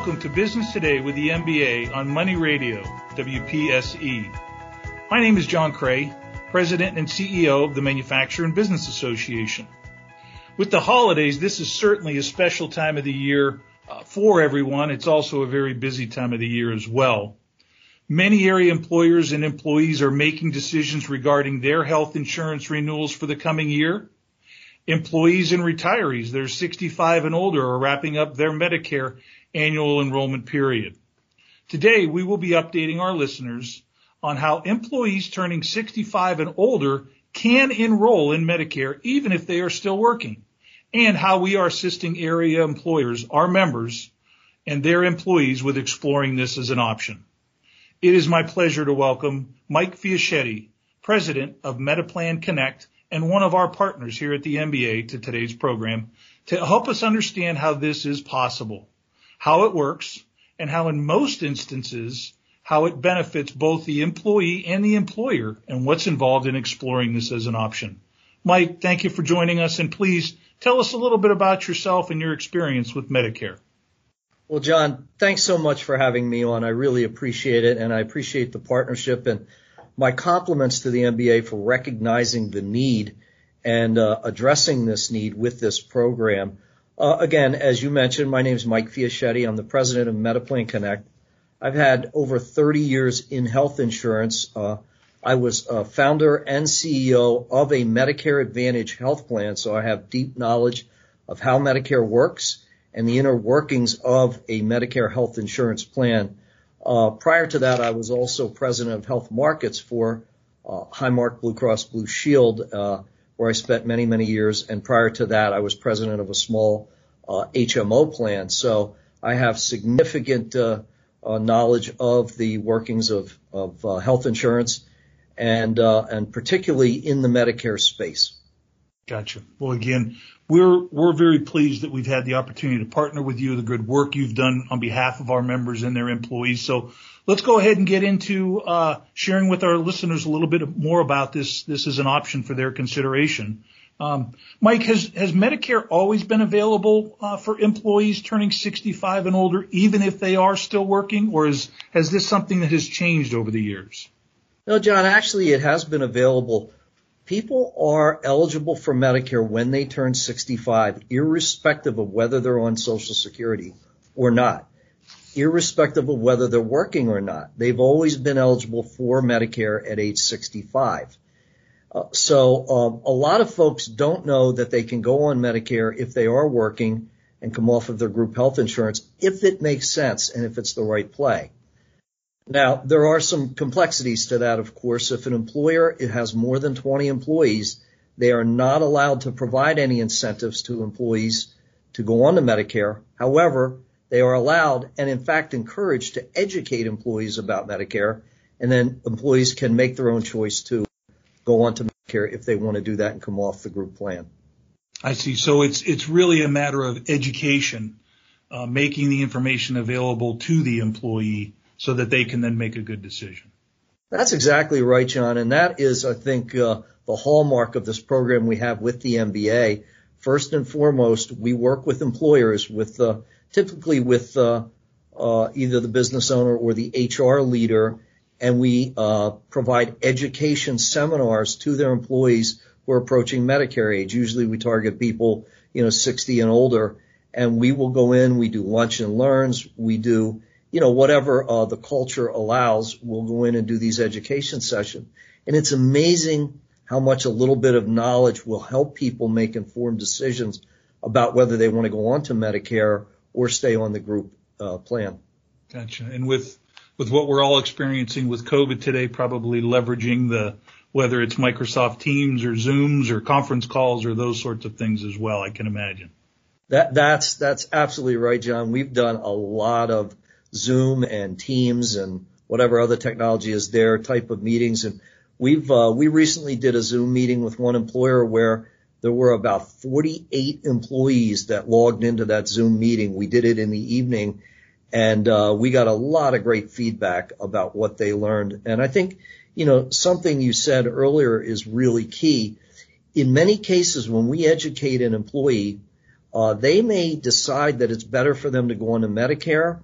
Welcome to Business Today with the MBA on Money Radio, WPSE. My name is John Cray, President and CEO of the Manufacturer and Business Association. With the holidays, this is certainly a special time of the year uh, for everyone. It's also a very busy time of the year as well. Many area employers and employees are making decisions regarding their health insurance renewals for the coming year. Employees and retirees that are 65 and older are wrapping up their Medicare annual enrollment period. Today, we will be updating our listeners on how employees turning 65 and older can enroll in Medicare even if they are still working, and how we are assisting area employers, our members, and their employees with exploring this as an option. It is my pleasure to welcome Mike Fiaschetti, President of Mediplan Connect and one of our partners here at the MBA to today's program to help us understand how this is possible, how it works, and how in most instances, how it benefits both the employee and the employer and what's involved in exploring this as an option. Mike, thank you for joining us and please tell us a little bit about yourself and your experience with Medicare. Well, John, thanks so much for having me on. I really appreciate it, and I appreciate the partnership and my compliments to the MBA for recognizing the need and uh, addressing this need with this program. Uh, again, as you mentioned, my name is Mike Fiaschetti. I'm the president of Mediplan Connect. I've had over 30 years in health insurance. Uh, I was a founder and CEO of a Medicare Advantage health plan, so I have deep knowledge of how Medicare works and the inner workings of a Medicare health insurance plan. Uh, prior to that, I was also president of health markets for uh, Highmark Blue Cross Blue Shield, uh, where I spent many, many years. And prior to that, I was president of a small uh, HMO plan. So I have significant uh, uh, knowledge of the workings of, of uh, health insurance and uh, and particularly in the Medicare space. Gotcha. Well, again, we're we're very pleased that we've had the opportunity to partner with you, the good work you've done on behalf of our members and their employees. So let's go ahead and get into uh, sharing with our listeners a little bit more about this. This is an option for their consideration. Um, Mike, has has Medicare always been available uh, for employees turning 65 and older, even if they are still working, or is has this something that has changed over the years? No, John. Actually, it has been available people are eligible for Medicare when they turn 65, irrespective of whether they're on Social Security or not, irrespective of whether they're working or not. They've always been eligible for Medicare at age 65. Uh, so um, a lot of folks don't know that they can go on Medicare if they are working and come off of their group health insurance if it makes sense and if it's the right play. Now, there are some complexities to that, of course. If an employer has more than 20 employees, they are not allowed to provide any incentives to employees to go on to Medicare. However, they are allowed and in fact encouraged to educate employees about Medicare and then employees can make their own choice to go on to Medicare if they want to do that and come off the group plan. I see. So it's it's really a matter of education, uh, making the information available to the employee so that they can then make a good decision. That's exactly right, John. And that is, I think, uh, the hallmark of this program we have with the MBA. First and foremost, we work with employers with, uh, typically with, uh, uh either the business owner or the HR leader, and we, uh, provide education seminars to their employees who are approaching Medicare age. Usually we target people, you know, 60 and older, and we will go in, we do lunch and learns, we do you know, whatever uh, the culture allows, we'll go in and do these education sessions. And it's amazing how much a little bit of knowledge will help people make informed decisions about whether they want to go on to Medicare or stay on the group uh, plan. Gotcha. And with with what we're all experiencing with COVID today, probably leveraging the whether it's Microsoft Teams or Zooms or conference calls or those sorts of things as well, I can imagine. That that's that's absolutely right, John. We've done a lot of Zoom and Teams and whatever other technology is there type of meetings. And we've, uh, we recently did a Zoom meeting with one employer where there were about 48 employees that logged into that Zoom meeting. We did it in the evening and, uh, we got a lot of great feedback about what they learned. And I think, you know, something you said earlier is really key. In many cases, when we educate an employee, uh, they may decide that it's better for them to go on to Medicare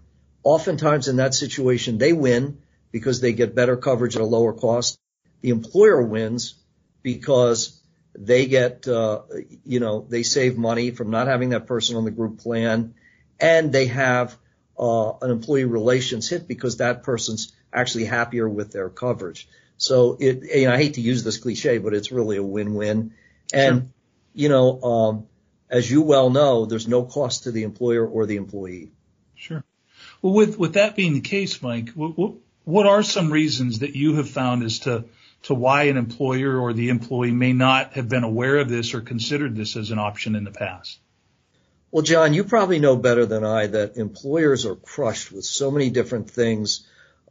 Oftentimes in that situation, they win because they get better coverage at a lower cost. The employer wins because they get, uh, you know, they save money from not having that person on the group plan and they have uh, an employee relations hit because that person's actually happier with their coverage. So it, you know, I hate to use this cliche, but it's really a win-win. And, sure. you know, um, as you well know, there's no cost to the employer or the employee. Sure. Well, with, with that being the case, Mike, what, what are some reasons that you have found as to, to why an employer or the employee may not have been aware of this or considered this as an option in the past? Well, John, you probably know better than I that employers are crushed with so many different things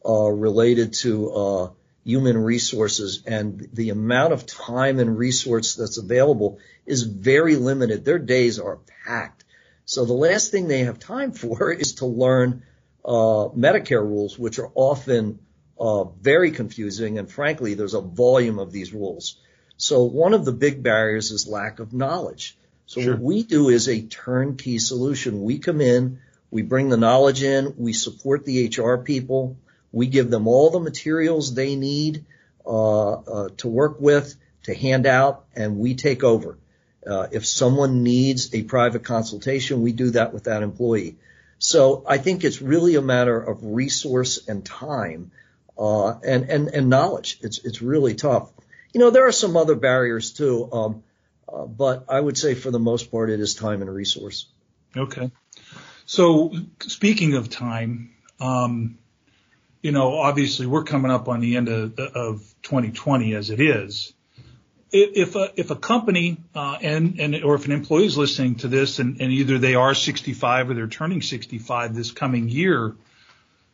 uh, related to uh, human resources, and the amount of time and resource that's available is very limited. Their days are packed. So the last thing they have time for is to learn uh, Medicare rules, which are often uh, very confusing, and frankly, there's a volume of these rules. So one of the big barriers is lack of knowledge. So sure. what we do is a turnkey solution. We come in, we bring the knowledge in, we support the HR people, we give them all the materials they need uh, uh, to work with, to hand out, and we take over. Uh, if someone needs a private consultation, we do that with that employee. So I think it's really a matter of resource and time uh, and, and, and knowledge. It's, it's really tough. You know, there are some other barriers too. Um, uh, but I would say for the most part, it is time and resource. Okay. So speaking of time, um, you know, obviously we're coming up on the end of, of 2020 as it is. If a, if a company, uh, and, and, or if an employee is listening to this and, and either they are 65 or they're turning 65 this coming year,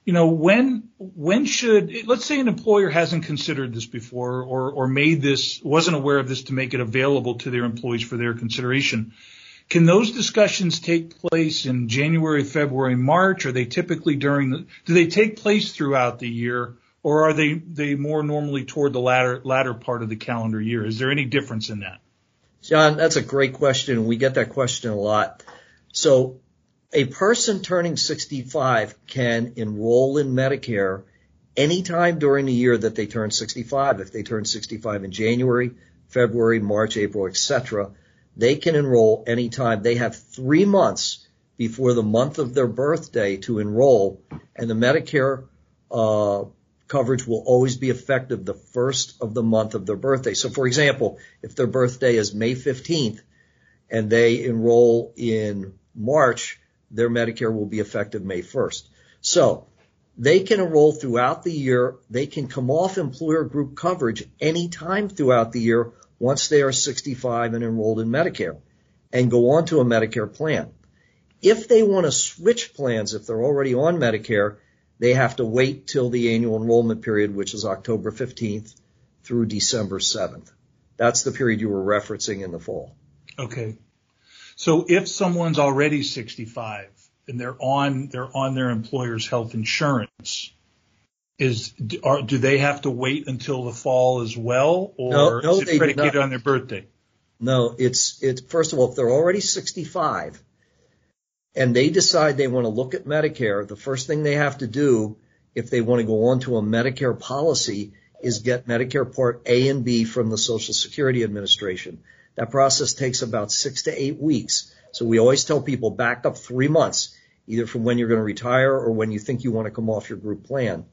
you know, when when should let's say an employer hasn't considered this before or or made this wasn't aware of this to make it available to their employees for their consideration. Can those discussions take place in January, February, March? Are they typically during the do they take place throughout the year or are they they more normally toward the latter latter part of the calendar year? Is there any difference in that? John, that's a great question. We get that question a lot. So a person turning 65 can enroll in Medicare anytime during the year that they turn 65. If they turn 65 in January, February, March, April, etc., they can enroll anytime. They have three months before the month of their birthday to enroll, and the Medicare uh, coverage will always be effective the first of the month of their birthday. So, for example, if their birthday is May 15th and they enroll in March, their Medicare will be effective May 1st. So they can enroll throughout the year. They can come off employer group coverage anytime throughout the year once they are 65 and enrolled in Medicare and go on to a Medicare plan. If they want to switch plans, if they're already on Medicare, they have to wait till the annual enrollment period, which is October 15th through December 7th. That's the period you were referencing in the fall. Okay. So if someone's already 65 and they're on they're on their employer's health insurance, is are, do they have to wait until the fall as well, or no, no, is it predicated on their birthday? No, it's it's first of all, if they're already 65 and they decide they want to look at Medicare, the first thing they have to do if they want to go on to a Medicare policy is get Medicare Part A and B from the Social Security Administration. That process takes about six to eight weeks. So we always tell people back up three months, either from when you're going to retire or when you think you want to come off your group plan.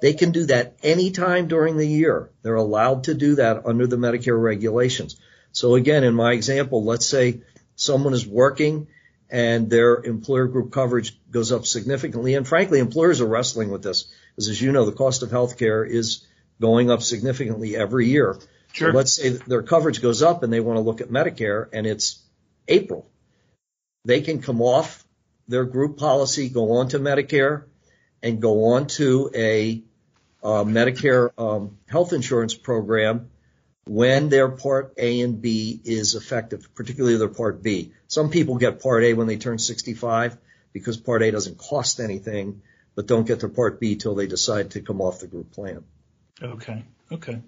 They can do that anytime during the year. They're allowed to do that under the Medicare regulations. So again, in my example, let's say someone is working and their employer group coverage goes up significantly. And frankly, employers are wrestling with this because as you know, the cost of healthcare is going up significantly every year. Sure. So let's say their coverage goes up and they want to look at Medicare and it's April. They can come off their group policy, go on to Medicare and go on to a uh, Medicare um, health insurance program when their Part A and B is effective, particularly their Part B. Some people get Part A when they turn 65 because Part A doesn't cost anything, but don't get their Part B till they decide to come off the group plan. Okay. Okay.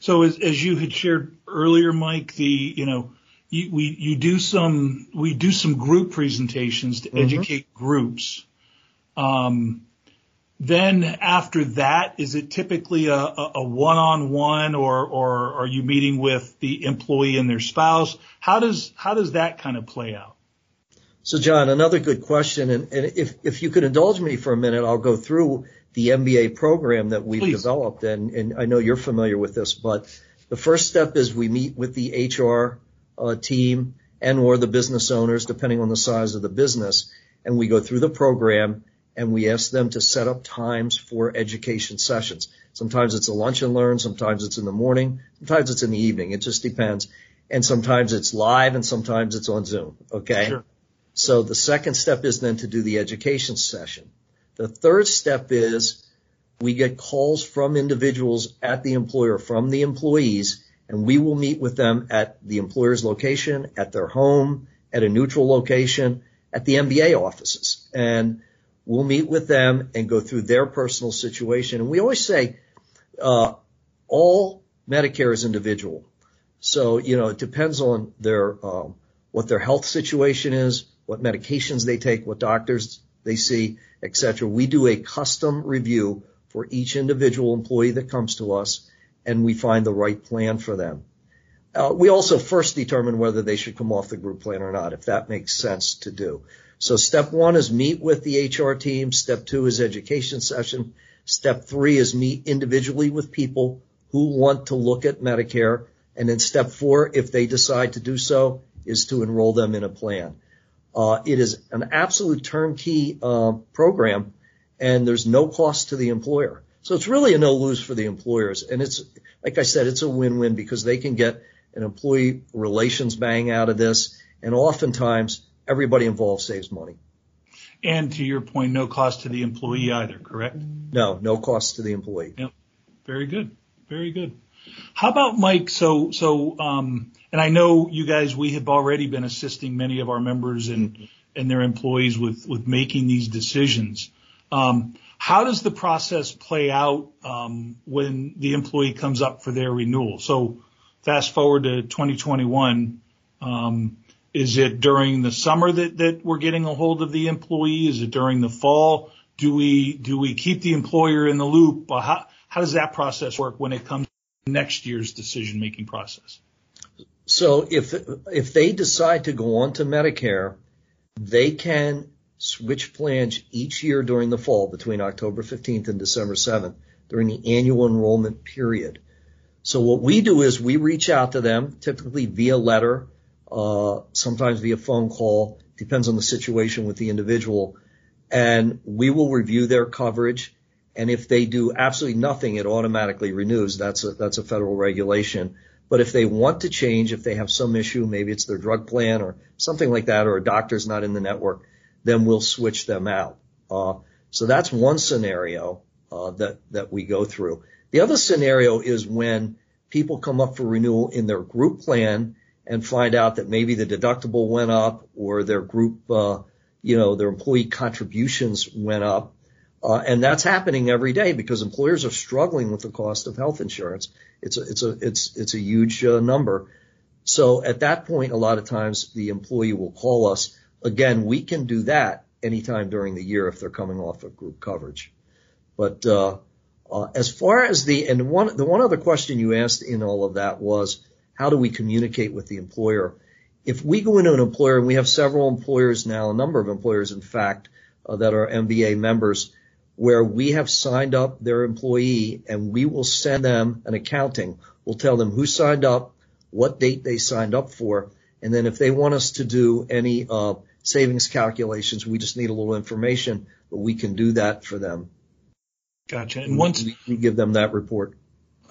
So as, as you had shared earlier, Mike, the, you know, you, we, you do some, we do some group presentations to mm-hmm. educate groups. Um, then after that, is it typically a, a one-on-one or, or are you meeting with the employee and their spouse? How does, how does that kind of play out? So John, another good question. And, and if, if you could indulge me for a minute, I'll go through the MBA program that we've Please. developed. And, and I know you're familiar with this, but the first step is we meet with the HR uh, team and or the business owners, depending on the size of the business. And we go through the program and we ask them to set up times for education sessions. Sometimes it's a lunch and learn, sometimes it's in the morning, sometimes it's in the evening. It just depends. And sometimes it's live and sometimes it's on Zoom. Okay. Sure. So the second step is then to do the education session. The third step is we get calls from individuals at the employer, from the employees, and we will meet with them at the employer's location, at their home, at a neutral location, at the MBA offices. And We'll meet with them and go through their personal situation. And we always say, uh, all Medicare is individual. So, you know, it depends on their, um, what their health situation is, what medications they take, what doctors they see, et cetera. We do a custom review for each individual employee that comes to us and we find the right plan for them. Uh, we also first determine whether they should come off the group plan or not, if that makes sense to do. So step one is meet with the HR team. Step two is education session. Step three is meet individually with people who want to look at Medicare. And then step four, if they decide to do so, is to enroll them in a plan. Uh, it is an absolute turnkey uh, program, and there's no cost to the employer. So it's really a no lose for the employers. And it's, like I said, it's a win-win because they can get an employee relations bang out of this. And oftentimes everybody involved saves money. And to your point, no cost to the employee either, correct? No, no cost to the employee. Yep. Very good. Very good. How about Mike? So, so, um, and I know you guys, we have already been assisting many of our members and, and their employees with, with making these decisions. Um, how does the process play out, um, when the employee comes up for their renewal? So fast forward to 2021, um, is it during the summer that, that we're getting a hold of the employee? Is it during the fall? Do we, do we keep the employer in the loop? How, how does that process work when it comes to next year's decision making process? So if, if they decide to go on to Medicare, they can switch plans each year during the fall between October 15th and December 7th during the annual enrollment period. So what we do is we reach out to them, typically via letter uh, sometimes via phone call, depends on the situation with the individual. And we will review their coverage. And if they do absolutely nothing, it automatically renews. That's a, that's a federal regulation. But if they want to change, if they have some issue, maybe it's their drug plan or something like that, or a doctor's not in the network, then we'll switch them out. Uh, so that's one scenario uh, that that we go through. The other scenario is when people come up for renewal in their group plan and find out that maybe the deductible went up or their group, uh, you know, their employee contributions went up. Uh, and that's happening every day because employers are struggling with the cost of health insurance. It's a, it's a, it's, it's a huge uh, number. So at that point, a lot of times the employee will call us. Again, we can do that anytime during the year if they're coming off of group coverage. But, uh, uh, as far as the, and one, the one other question you asked in all of that was, how do we communicate with the employer? If we go into an employer, and we have several employers now, a number of employers, in fact, uh, that are MBA members, where we have signed up their employee and we will send them an accounting. We'll tell them who signed up, what date they signed up for, and then if they want us to do any uh, savings calculations, we just need a little information, but we can do that for them. Gotcha. And once we, we give them that report.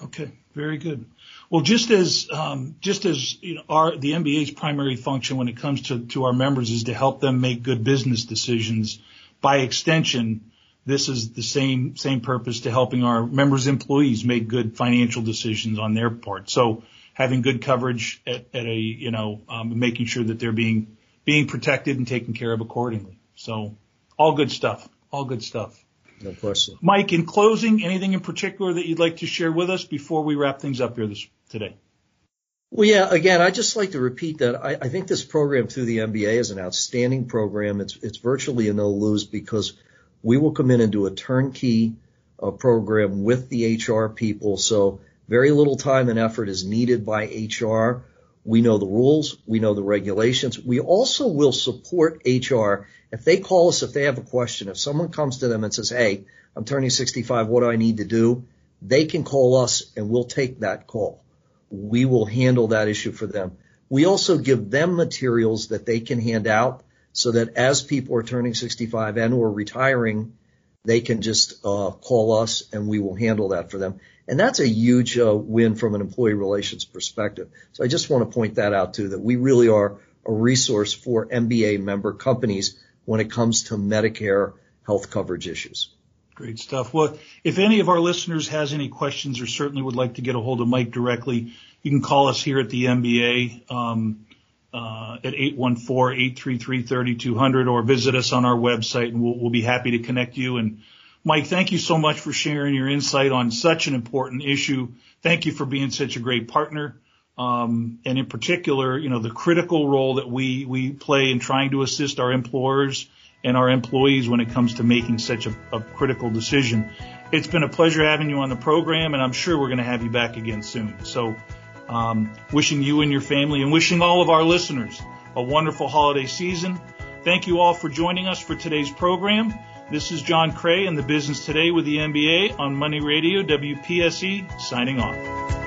Okay, very good. Well, just as um, just as you know, our the MBA's primary function when it comes to to our members is to help them make good business decisions. By extension, this is the same same purpose to helping our members' employees make good financial decisions on their part. So having good coverage at, at a you know um, making sure that they're being being protected and taken care of accordingly. So all good stuff. All good stuff. No question. Mike, in closing, anything in particular that you'd like to share with us before we wrap things up here this today? Well, yeah, again, I just like to repeat that I, I think this program through the MBA is an outstanding program. It's, it's virtually a no lose because We will come in and do a turnkey uh, program with the HR people. So very little time and effort is needed by HR. We know the rules. We know the regulations. We also will support HR if they call us, if they have a question, if someone comes to them and says, Hey, I'm turning 65. What do I need to do? They can call us and we'll take that call. We will handle that issue for them. We also give them materials that they can hand out so that as people are turning 65 and or retiring, they can just uh, call us and we will handle that for them. And that's a huge uh, win from an employee relations perspective. So I just want to point that out too, that we really are a resource for MBA member companies when it comes to Medicare health coverage issues. Great stuff. Well, if any of our listeners has any questions or certainly would like to get a hold of Mike directly, you can call us here at the MBA um, at 814-833-3200 or visit us on our website and we'll, we'll be happy to connect you. And Mike, thank you so much for sharing your insight on such an important issue. Thank you for being such a great partner. Um, and in particular, you know, the critical role that we, we play in trying to assist our employers and our employees when it comes to making such a, a critical decision. It's been a pleasure having you on the program, and I'm sure we're going to have you back again soon. So, um, wishing you and your family and wishing all of our listeners a wonderful holiday season. Thank you all for joining us for today's program. This is John Cray and the Business Today with the MBA on Money Radio WPSE signing off.